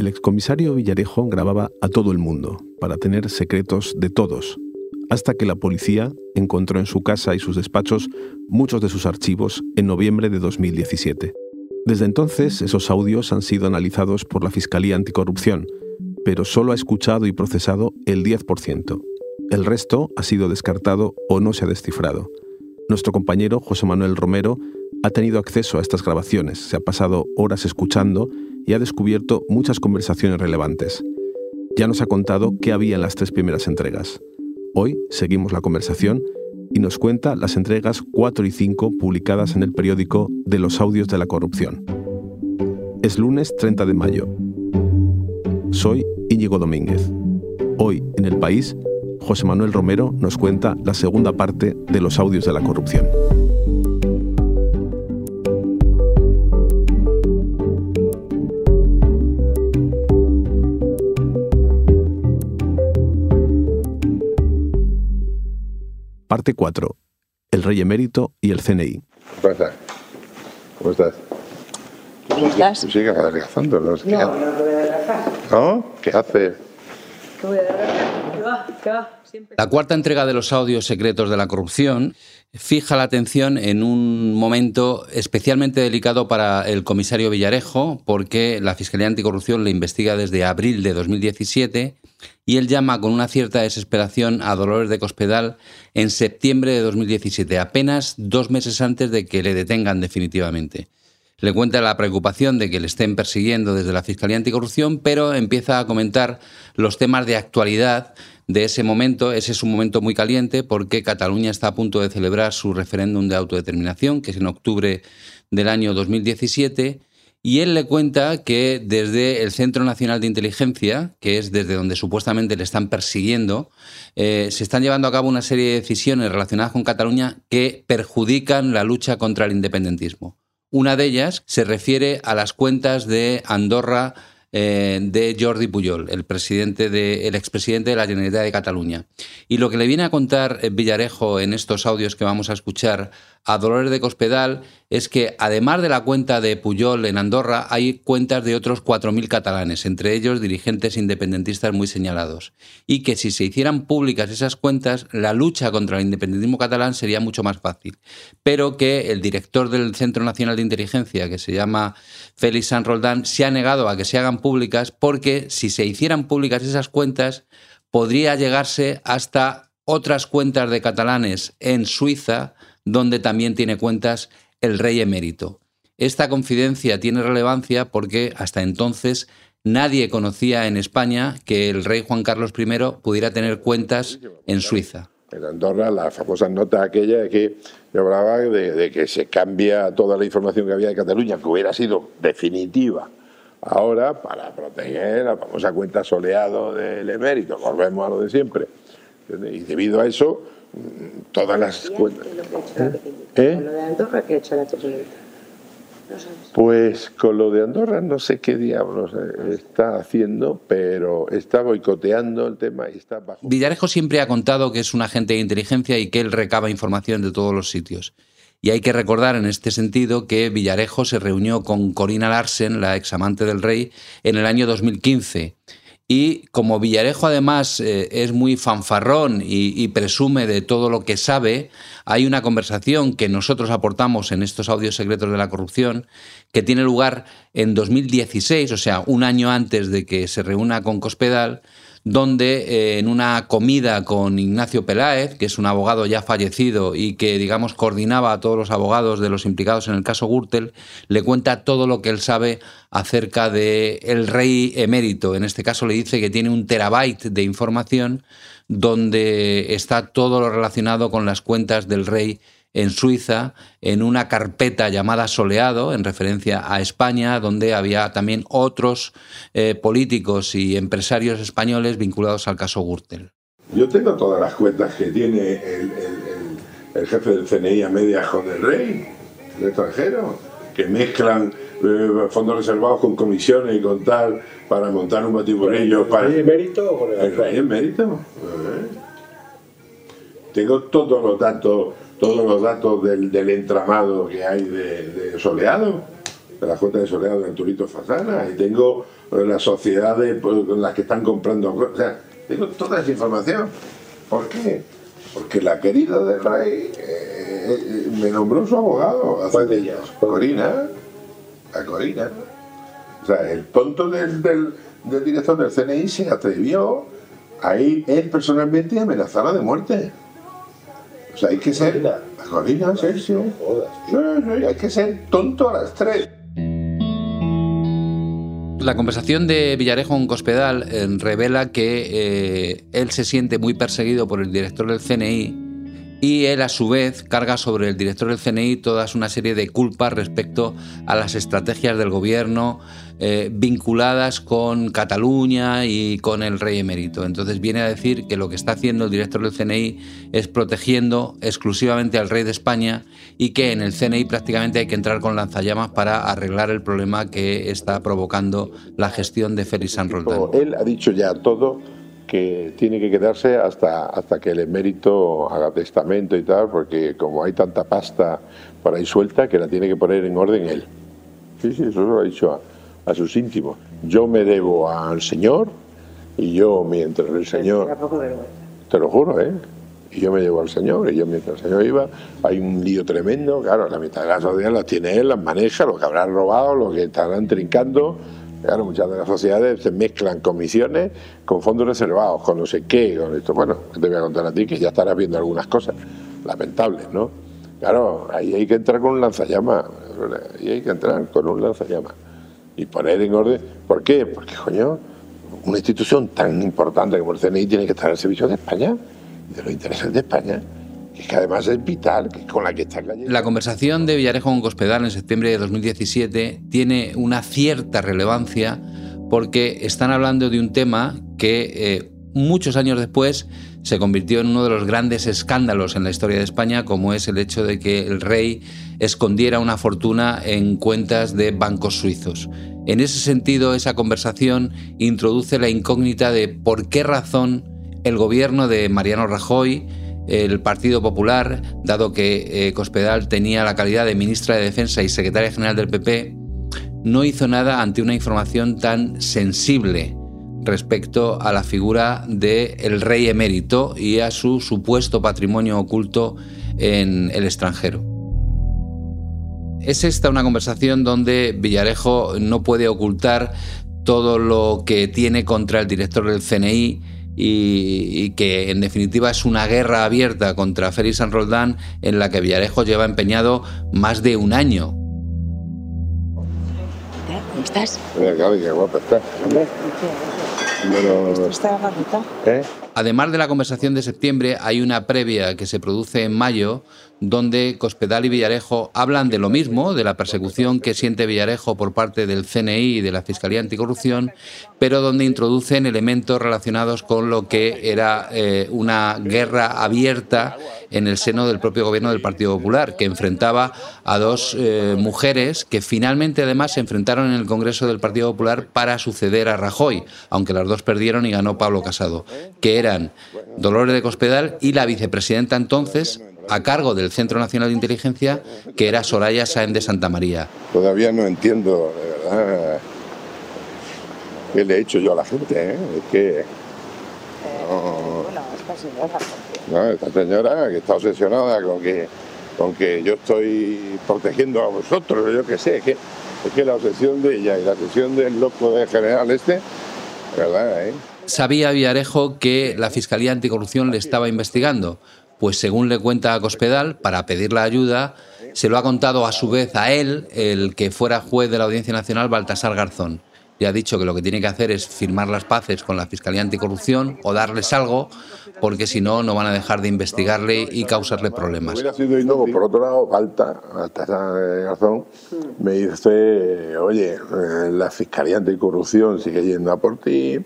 El excomisario Villarejo grababa a todo el mundo para tener secretos de todos, hasta que la policía encontró en su casa y sus despachos muchos de sus archivos en noviembre de 2017. Desde entonces, esos audios han sido analizados por la Fiscalía Anticorrupción, pero solo ha escuchado y procesado el 10%. El resto ha sido descartado o no se ha descifrado. Nuestro compañero José Manuel Romero ha tenido acceso a estas grabaciones, se ha pasado horas escuchando y ha descubierto muchas conversaciones relevantes. Ya nos ha contado qué había en las tres primeras entregas. Hoy seguimos la conversación y nos cuenta las entregas 4 y 5 publicadas en el periódico de los audios de la corrupción. Es lunes 30 de mayo. Soy Íñigo Domínguez. Hoy en el país, José Manuel Romero nos cuenta la segunda parte de los audios de la corrupción. Parte 4. El rey emérito y el CNI. ¿Qué pasa? ¿Cómo estás? ¿Cómo estás? Tú sigues adelgazando, ¿no? ¿Qué, No, haces? no te voy a adelgazar. ¿No? ¿Qué haces? ¿Qué voy a adelgazar? La cuarta entrega de los audios secretos de la corrupción fija la atención en un momento especialmente delicado para el comisario Villarejo, porque la Fiscalía Anticorrupción le investiga desde abril de 2017 y él llama con una cierta desesperación a Dolores de Cospedal en septiembre de 2017, apenas dos meses antes de que le detengan definitivamente. Le cuenta la preocupación de que le estén persiguiendo desde la Fiscalía Anticorrupción, pero empieza a comentar los temas de actualidad de ese momento. Ese es un momento muy caliente porque Cataluña está a punto de celebrar su referéndum de autodeterminación, que es en octubre del año 2017. Y él le cuenta que desde el Centro Nacional de Inteligencia, que es desde donde supuestamente le están persiguiendo, eh, se están llevando a cabo una serie de decisiones relacionadas con Cataluña que perjudican la lucha contra el independentismo. Una de ellas se refiere a las cuentas de Andorra eh, de Jordi Pujol, el, presidente de, el expresidente de la Generalitat de Cataluña. Y lo que le viene a contar eh, Villarejo en estos audios que vamos a escuchar a Dolores de Cospedal es que además de la cuenta de Pujol en Andorra, hay cuentas de otros 4.000 catalanes, entre ellos dirigentes independentistas muy señalados. Y que si se hicieran públicas esas cuentas, la lucha contra el independentismo catalán sería mucho más fácil. Pero que el director del Centro Nacional de Inteligencia, que se llama Félix San Roldán, se ha negado a que se hagan públicas porque si se hicieran públicas esas cuentas, podría llegarse hasta otras cuentas de catalanes en Suiza, donde también tiene cuentas el rey emérito. Esta confidencia tiene relevancia porque hasta entonces nadie conocía en España que el rey Juan Carlos I pudiera tener cuentas en Suiza. En Andorra, la famosa nota aquella de que de que se cambia toda la información que había de Cataluña, que hubiera sido definitiva, ahora para proteger la famosa cuenta soleado del emérito. Volvemos a lo de siempre. Y debido a eso, todas las cuentas. ¿Eh? Con lo de Andorra, ¿qué ha hecho la? No. Pues con lo de Andorra no sé qué diablos eh, está haciendo, pero está boicoteando el tema y está bajo. Villarejo siempre ha contado que es un agente de inteligencia y que él recaba información de todos los sitios. Y hay que recordar en este sentido que Villarejo se reunió con Corina Larsen, la examante del rey, en el año 2015. Y como Villarejo además eh, es muy fanfarrón y, y presume de todo lo que sabe, hay una conversación que nosotros aportamos en estos audios secretos de la corrupción que tiene lugar en 2016, o sea, un año antes de que se reúna con Cospedal, donde eh, en una comida con Ignacio Peláez, que es un abogado ya fallecido y que, digamos, coordinaba a todos los abogados de los implicados en el caso Gürtel, le cuenta todo lo que él sabe acerca de el rey emérito. En este caso le dice que tiene un terabyte de información donde está todo lo relacionado con las cuentas del rey en Suiza, en una carpeta llamada Soleado, en referencia a España, donde había también otros eh, políticos y empresarios españoles vinculados al caso Gürtel. Yo tengo todas las cuentas que tiene el, el- el- el jefe del CNI a medias con el rey, el extranjero, que mezclan eh, fondos reservados con comisiones y con tal para montar un batiburrillo para ¿Rey emérito o con el el rey emérito. Eh. Tengo todos los datos, todos los datos del, del entramado que hay de, de Soleado, de la cuenta de Soleado de Arturito Fasana, y tengo las sociedades pues, con las que están comprando cosas. O sea, tengo toda esa información. ¿Por qué? Porque la querida del rey eh, eh, me nombró su abogado hace ¿Cuál de ellas? Corina. A Corina. O sea, el tonto del, del, del director del CNI se atrevió a ir él personalmente a amenazarla de muerte. O sea, hay que ser. Corina. Sí. Jodas, Sí, sí, hay que ser tonto a las tres. La conversación de Villarejo en Cospedal eh, revela que eh, él se siente muy perseguido por el director del CNI y él a su vez carga sobre el director del CNI toda una serie de culpas respecto a las estrategias del gobierno eh, vinculadas con Cataluña y con el rey emérito. Entonces viene a decir que lo que está haciendo el director del CNI es protegiendo exclusivamente al rey de España y que en el CNI prácticamente hay que entrar con lanzallamas para arreglar el problema que está provocando la gestión de Félix San Roldán. Él ha dicho ya todo que tiene que quedarse hasta, hasta que el emérito haga testamento y tal, porque como hay tanta pasta por ahí suelta, que la tiene que poner en orden él. Sí, sí, eso lo ha dicho a, a sus íntimos. Yo me debo al Señor y yo mientras el Señor... Te lo juro, ¿eh? Y yo me llevo al Señor, y yo mientras el Señor iba, hay un lío tremendo, claro, la mitad de las sociedades las tiene él, las maneja, lo que habrán robado, lo que estarán trincando. Claro, muchas de las sociedades se mezclan comisiones con fondos reservados, con no sé qué, con esto. Bueno, te voy a contar a ti que ya estarás viendo algunas cosas lamentables, ¿no? Claro, ahí hay que entrar con un lanzallamas, ahí hay que entrar con un lanzallamas y poner en orden. ¿Por qué? Porque, coño, una institución tan importante como el CNI tiene que estar al servicio de España y de los intereses de España, es que además es vital, que con la que está cayendo. La conversación de Villarejo con Cospedal en septiembre de 2017 tiene una cierta relevancia porque están hablando de un tema que eh, muchos años después se convirtió en uno de los grandes escándalos en la historia de España, como es el hecho de que el rey escondiera una fortuna en cuentas de bancos suizos. En ese sentido, esa conversación introduce la incógnita de por qué razón el gobierno de Mariano Rajoy, el Partido Popular, dado que eh, Cospedal tenía la calidad de ministra de Defensa y secretaria general del PP, no hizo nada ante una información tan sensible respecto a la figura del el rey emérito y a su supuesto patrimonio oculto en el extranjero. Es esta una conversación donde Villarejo no puede ocultar todo lo que tiene contra el director del CNI y, y, que en definitiva es una guerra abierta contra Félix San Roldán en la que Villarejo lleva empeñado más de un año. ¿Cómo estás? Mira, Gaby, qué guapa está. Pero, ¿Está bonito? ¿eh? Además de la conversación de septiembre, hay una previa que se produce en mayo, donde Cospedal y Villarejo hablan de lo mismo, de la persecución que siente Villarejo por parte del CNI y de la Fiscalía Anticorrupción, pero donde introducen elementos relacionados con lo que era eh, una guerra abierta en el seno del propio gobierno del Partido Popular, que enfrentaba a dos eh, mujeres que finalmente además se enfrentaron en el Congreso del Partido Popular para suceder a Rajoy, aunque las dos perdieron y ganó Pablo Casado, que eran Dolores de Cospedal y la vicepresidenta entonces, a cargo del Centro Nacional de Inteligencia, que era Soraya Sáenz de Santa María. Todavía no entiendo, de verdad, qué le he hecho yo a la gente. ¿eh? Es que. No, no, esta señora que está obsesionada con que, con que yo estoy protegiendo a vosotros, yo qué sé, es que, es que la obsesión de ella y la obsesión del loco de general este. Sabía Villarejo que la Fiscalía Anticorrupción le estaba investigando, pues según le cuenta a Cospedal, para pedir la ayuda, se lo ha contado a su vez a él, el que fuera juez de la Audiencia Nacional, Baltasar Garzón. Y ha dicho que lo que tiene que hacer es firmar las paces con la Fiscalía Anticorrupción o darles algo, porque si no, no van a dejar de investigarle y causarle problemas. Por otro lado, falta, hasta esa razón, me dice, oye, eh, la Fiscalía Anticorrupción sigue yendo a por ti,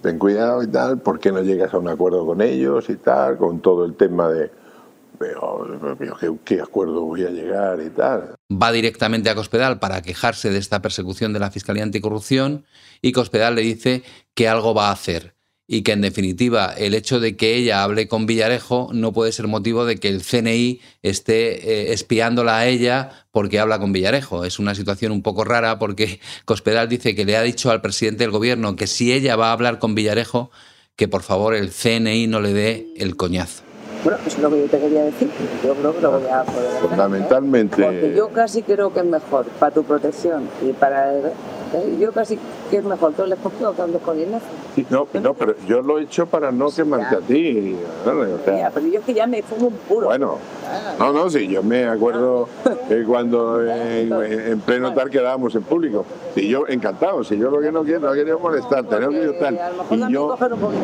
ten cuidado y tal, ¿por qué no llegas a un acuerdo con ellos y tal, con todo el tema de, pero, pero, ¿qué, qué acuerdo voy a llegar y tal? Va directamente a Cospedal para quejarse de esta persecución de la Fiscalía Anticorrupción y Cospedal le dice que algo va a hacer. y que en definitiva el hecho de que ella hable con Villarejo no puede ser motivo de que el CNI esté eh, espiándola a ella porque habla con Villarejo. Es una situación un poco rara porque Cospedal dice que le ha dicho al presidente del gobierno que si ella va a hablar con Villarejo, que por favor el CNI no le dé el coñazo. Bueno, eso es lo que yo te quería decir. Yo creo que lo voy a poder hacer, ¿eh? Fundamentalmente. Porque yo casi creo que es mejor para tu protección y para... el- yo casi que es mejor que les pongo que andes con Ignacio. Sí, No, no, pero yo lo he hecho para no quemarte a ti. O sea, Ya, pero yo es que ya me fumo un puro. Bueno, Ah, no, no, sí, yo me acuerdo eh, cuando en, en pleno tal quedábamos en público. Sí, yo encantado, si yo lo que no quiero, no quería molestarte, no quiero tal. A lo mejor Y yo, coger un poquito.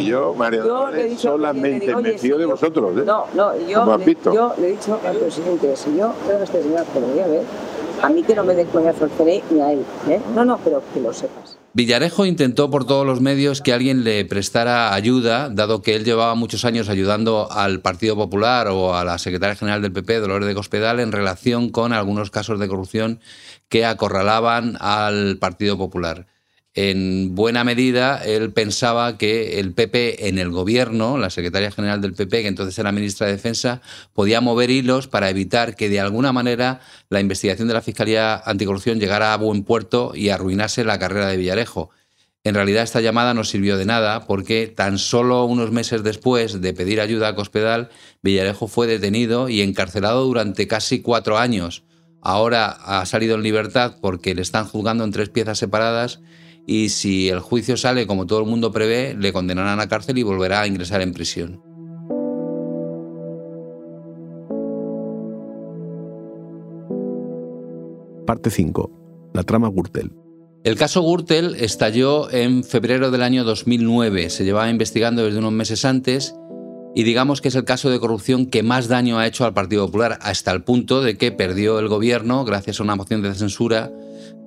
Y yo, María Yo le dicho, solamente digo, me fío de vosotros. ¿eh? No, no, yo, le, visto. yo le he dicho al presidente, si yo veo a este señor que lo voy a ver, a mí que no me den coñazo el CNI ni a él. ¿eh? No, no, pero que lo sepas. Villarejo intentó por todos los medios que alguien le prestara ayuda, dado que él llevaba muchos años ayudando al Partido Popular o a la secretaria general del PP, Dolores de Cospedal, en relación con algunos casos de corrupción que acorralaban al Partido Popular. En buena medida, él pensaba que el PP en el gobierno, la secretaria general del PP, que entonces era ministra de Defensa, podía mover hilos para evitar que de alguna manera la investigación de la Fiscalía Anticorrupción llegara a buen puerto y arruinase la carrera de Villarejo. En realidad esta llamada no sirvió de nada porque tan solo unos meses después de pedir ayuda a Cospedal, Villarejo fue detenido y encarcelado durante casi cuatro años. Ahora ha salido en libertad porque le están juzgando en tres piezas separadas y si el juicio sale como todo el mundo prevé, le condenarán a cárcel y volverá a ingresar en prisión. Parte 5. La trama Gürtel. El caso Gürtel estalló en febrero del año 2009. Se llevaba investigando desde unos meses antes y digamos que es el caso de corrupción que más daño ha hecho al Partido Popular hasta el punto de que perdió el gobierno gracias a una moción de censura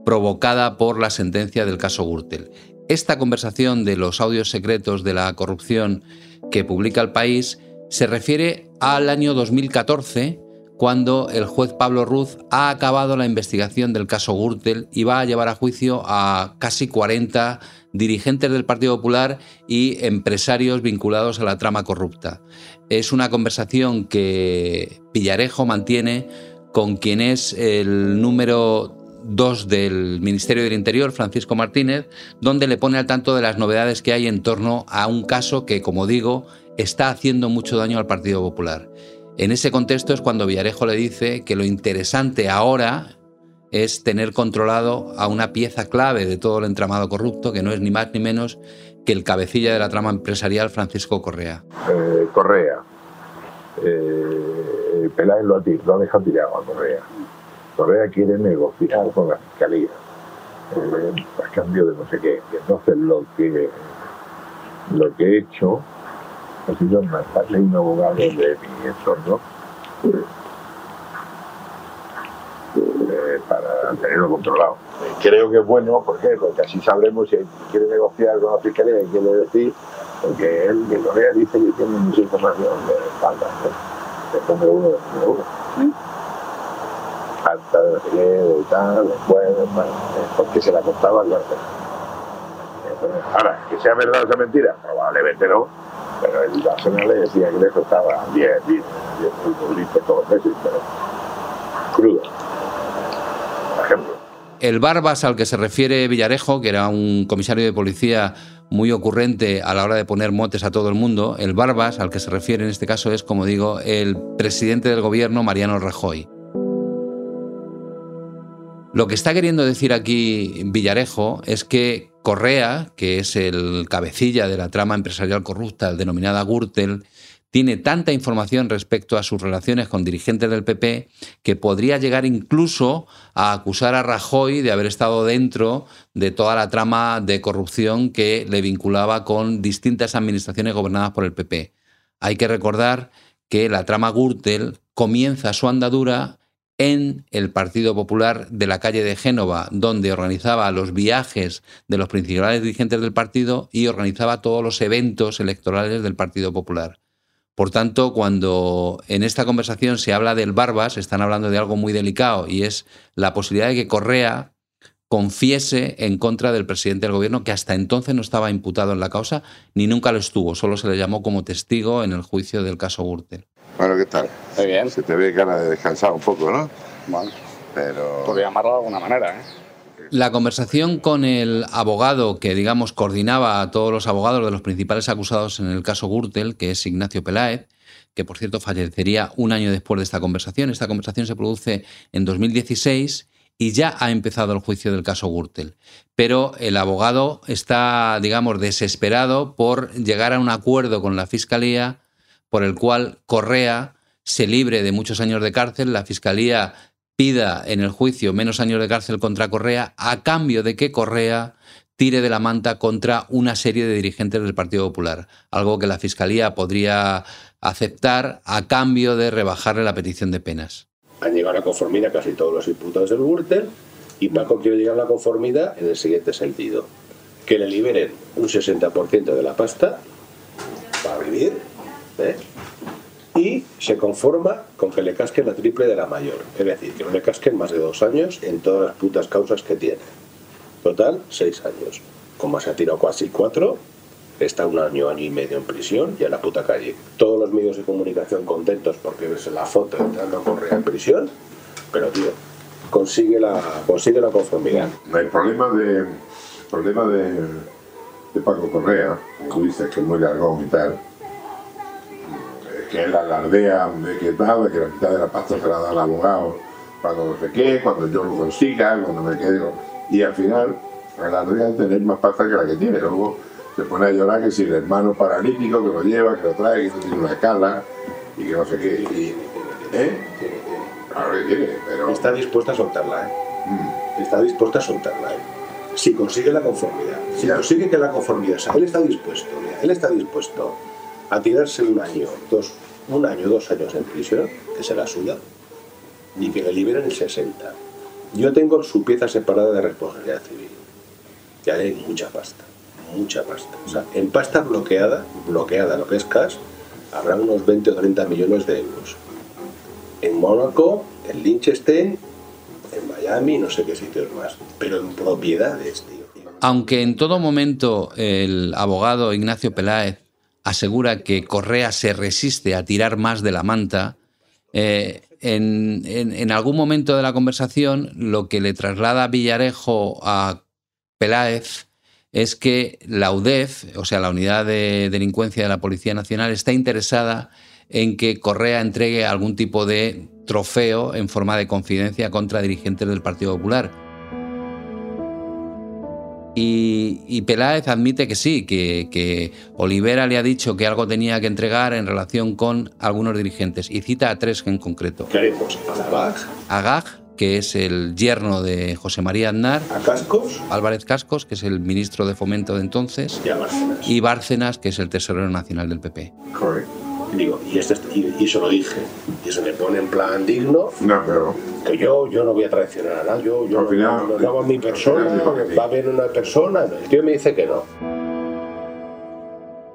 provocada por la sentencia del caso Gürtel. Esta conversación de los audios secretos de la corrupción que publica el país se refiere al año 2014 cuando el juez Pablo Ruz ha acabado la investigación del caso Gürtel y va a llevar a juicio a casi 40 dirigentes del Partido Popular y empresarios vinculados a la trama corrupta. Es una conversación que Villarejo mantiene con quien es el número dos del Ministerio del Interior, Francisco Martínez, donde le pone al tanto de las novedades que hay en torno a un caso que, como digo, está haciendo mucho daño al Partido Popular. En ese contexto es cuando Villarejo le dice que lo interesante ahora es tener controlado a una pieza clave de todo el entramado corrupto, que no es ni más ni menos que el cabecilla de la trama empresarial Francisco Correa. Eh, Correa. Eh, Peláez lo ha, lo ha dejado tirado a Correa. Correa quiere negociar con la fiscalía eh, a cambio de no sé qué. Y entonces lo que lo que he hecho ha sido mandarle un abogado de mi entorno eh, para tenerlo controlado. Creo que es bueno. Porque así sabremos si quiere negociar con la fiscalía, qué quiere decir, porque él, que Correa dice que tiene mucha información de espalda, ¿no? número uno, de uno. Falta de qué, de tal, después, bueno, eh, porque se la contaba al Ahora, que sea verdad o mentira, probablemente no, pero el Barcelona le decía que le costaba 10, 10, 10 futbolistas todos los meses, pero crudo. Por ejemplo. El Barbas al que se refiere Villarejo, que era un comisario de policía muy ocurrente a la hora de poner motes a todo el mundo, el Barbas al que se refiere en este caso es, como digo, el presidente del gobierno, Mariano Rajoy. Lo que está queriendo decir aquí Villarejo es que Correa, que es el cabecilla de la trama empresarial corrupta, denominada Gürtel, tiene tanta información respecto a sus relaciones con dirigentes del PP que podría llegar incluso a acusar a Rajoy de haber estado dentro de toda la trama de corrupción que le vinculaba con distintas administraciones gobernadas por el PP. Hay que recordar que la trama Gürtel comienza su andadura en el Partido Popular de la calle de Génova, donde organizaba los viajes de los principales dirigentes del partido y organizaba todos los eventos electorales del Partido Popular. Por tanto, cuando en esta conversación se habla del Barbas, están hablando de algo muy delicado y es la posibilidad de que Correa confiese en contra del presidente del gobierno, que hasta entonces no estaba imputado en la causa, ni nunca lo estuvo, solo se le llamó como testigo en el juicio del caso Gürtel. Bueno, ¿qué tal? Muy bien. Se te ve cara de descansar un poco, ¿no? Bueno, Pero... podría llamarlo de alguna manera, ¿eh? La conversación con el abogado que, digamos, coordinaba a todos los abogados de los principales acusados en el caso Gürtel, que es Ignacio Peláez, que por cierto fallecería un año después de esta conversación. Esta conversación se produce en 2016 y ya ha empezado el juicio del caso Gürtel. Pero el abogado está, digamos, desesperado por llegar a un acuerdo con la Fiscalía por el cual Correa se libre de muchos años de cárcel. La Fiscalía pida en el juicio menos años de cárcel contra Correa a cambio de que Correa tire de la manta contra una serie de dirigentes del Partido Popular, algo que la Fiscalía podría aceptar a cambio de rebajarle la petición de penas. Han llegado a la conformidad casi todos los imputados del Gürtel y Paco quiere llegar a la conformidad en el siguiente sentido. Que le liberen un 60% de la pasta para vivir y se conforma con que le casquen la triple de la mayor. Es decir, que no le casquen más de dos años en todas las putas causas que tiene. Total, seis años. Como se ha tirado casi cuatro, está un año, año y medio en prisión y a la puta calle. Todos los medios de comunicación contentos porque ves la foto entrando Correa en prisión, pero tío, consigue la, consigue la conformidad. El problema de, problema de, de Paco Correa, tú dices que es muy largón y tal, que él alardea de que tal, de que la mitad de la pasta se la da al abogado, cuando no sé qué, cuando yo lo consiga, cuando me quede. Y al final, alardea de tener más pasta que la que tiene. Luego se pone a llorar que si el hermano paralítico que lo lleva, que lo trae, que no tiene una escala, y que no sé qué. Y, ¿Eh? Claro que tiene, pero. Está dispuesta a soltarla, ¿eh? Mm. Está dispuesta a soltarla, ¿eh? Si consigue la conformidad, si Ya. consigue que la conformidad, o sea, él está dispuesto, mira, él está dispuesto a tirarse un año, dos, un año, dos años en prisión, que se la suya, y que le liberen el 60. Yo tengo su pieza separada de responsabilidad civil. Ya hay mucha pasta, mucha pasta. O sea, en pasta bloqueada, bloqueada, lo que es cash, habrá unos 20 o 30 millones de euros. En Mónaco, en Liechtenstein, en Miami, no sé qué sitios más. Pero en propiedades, tío. Aunque en todo momento el abogado Ignacio Peláez asegura que Correa se resiste a tirar más de la manta, eh, en, en- en algún momento de la conversación lo que le traslada Villarejo a Peláez es que la UDEF, o sea, la Unidad de Delincuencia de la Policía Nacional, está interesada en que Correa entregue algún tipo de trofeo en forma de confidencia contra dirigentes del Partido Popular. Y, y Peláez admite que sí, que, que Olivera le ha dicho que algo tenía que entregar en relación con algunos dirigentes y cita a tres en concreto. Queremos a BAG, A Gag, que es el yerno de José María Aznar, a Cascos Álvarez Cascos, que es el ministro de Fomento de entonces, y a Bárcenas. y Bárcenas, que es el tesorero nacional del PP. Correcto. Digo, y, este, y, y se lo dije. Y se me pone en plan digno No, pero. que yo, yo no voy a traicionar a nadie. Yo, yo Al no, final- no, no hago a mi persona, va a haber una persona. El tío me dice que no.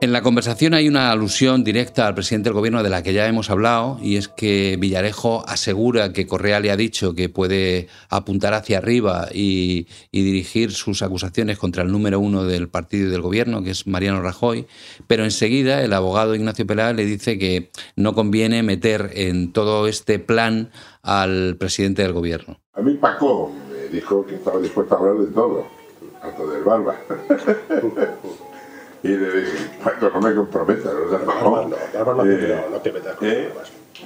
En la conversación hay una alusión directa al presidente del gobierno de la que ya hemos hablado, y es que Villarejo asegura que Correa le ha dicho que puede apuntar hacia arriba y, y dirigir sus acusaciones contra el número uno del partido y del gobierno, que es Mariano Rajoy, pero enseguida el abogado Ignacio Peláez le dice que no conviene meter en todo este plan al presidente del gobierno. A mí Paco me dijo que estaba dispuesto a hablar de todo, hasta del barba. y le dije, Paco, no me comprometas, no Barba mamón. no, Barba no, Eh, no, no te metas con eh.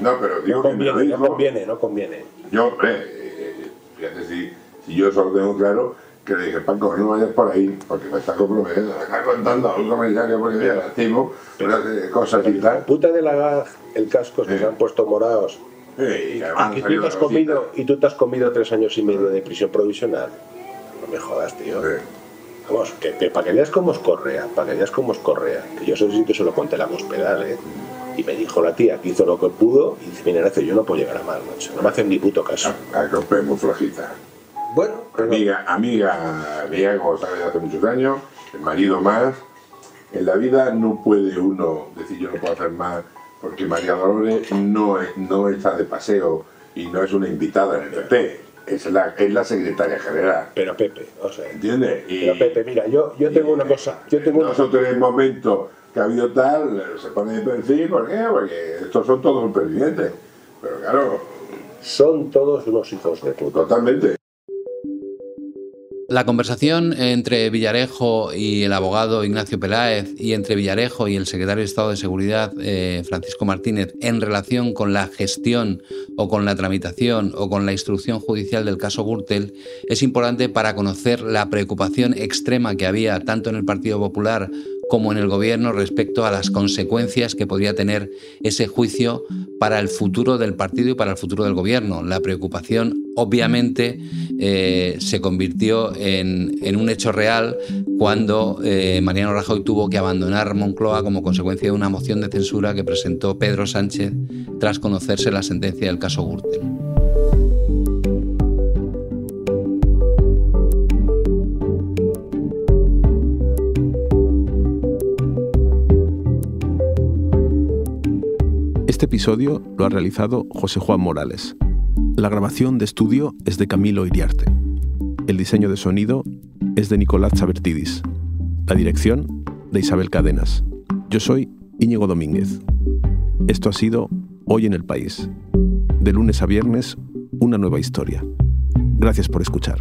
No, pero digo No que me lo conviene, no dijo. conviene, no conviene. Yo, hombre, eh, fíjate si, si yo solo tengo claro que le dije, Paco, no vayas por ahí, porque me está comprometiendo, me está contando a un comisario porque me lastimo, pero hace cosas y tal. puta de la GAG, el casco que Eh. se han puesto morados. Y además Y tú, te has comido, y tú te has comido tres años y medio de prisión provisional. No me jodas, tío. Eh, Vamos, que, que para que veas cómo es Correa, para que veas cómo es Correa, que yo ese sitio se lo conté a la hospedal, ¿eh? Y me dijo la tía que hizo lo que pudo y dice, mira, yo no puedo llegar a mal, macho. No me hacen ni puto caso. La copa es muy flojita. Bueno, pero- Amiga, amiga mía, como sabes, hace muchos años, el marido más. En la vida no puede uno decir yo no puedo hacer más porque María Dolores no, es- no está de paseo y no es una invitada en el PP. Es la, es la secretaria general. Pero Pepe, o sea, ¿Entiendes? Y- pero Pepe, mira, yo, yo tengo una cosa, yo tengo una Nosotros en el momento que ha habido tal, se pone de perfil, ¿por qué? Porque estos son todos supervivientes. Pero claro, son todos unos hijos de puta. totalmente. La conversación entre Villarejo y el abogado Ignacio Peláez y entre Villarejo y el secretario de Estado de Seguridad eh, Francisco Martínez en relación con la gestión o con la tramitación o con la instrucción judicial del caso Gürtel es importante para conocer la preocupación extrema que había tanto en el Partido Popular como en el gobierno respecto a las consecuencias que podría tener ese juicio para el futuro del partido y para el futuro del gobierno. La preocupación obviamente eh, se convirtió en, un hecho real cuando eh, Mariano Rajoy tuvo que abandonar Moncloa como consecuencia de una moción de censura que presentó Pedro Sánchez tras conocerse la sentencia del caso Gürtel. Este episodio lo ha realizado José Juan Morales. La grabación de estudio es de Camilo Iriarte. El diseño de sonido es de Nicolás Chabertidis. La dirección de Isabel Cadenas. Yo soy Íñigo Domínguez. Esto ha sido Hoy en el País. De lunes a viernes, una nueva historia. Gracias por escuchar.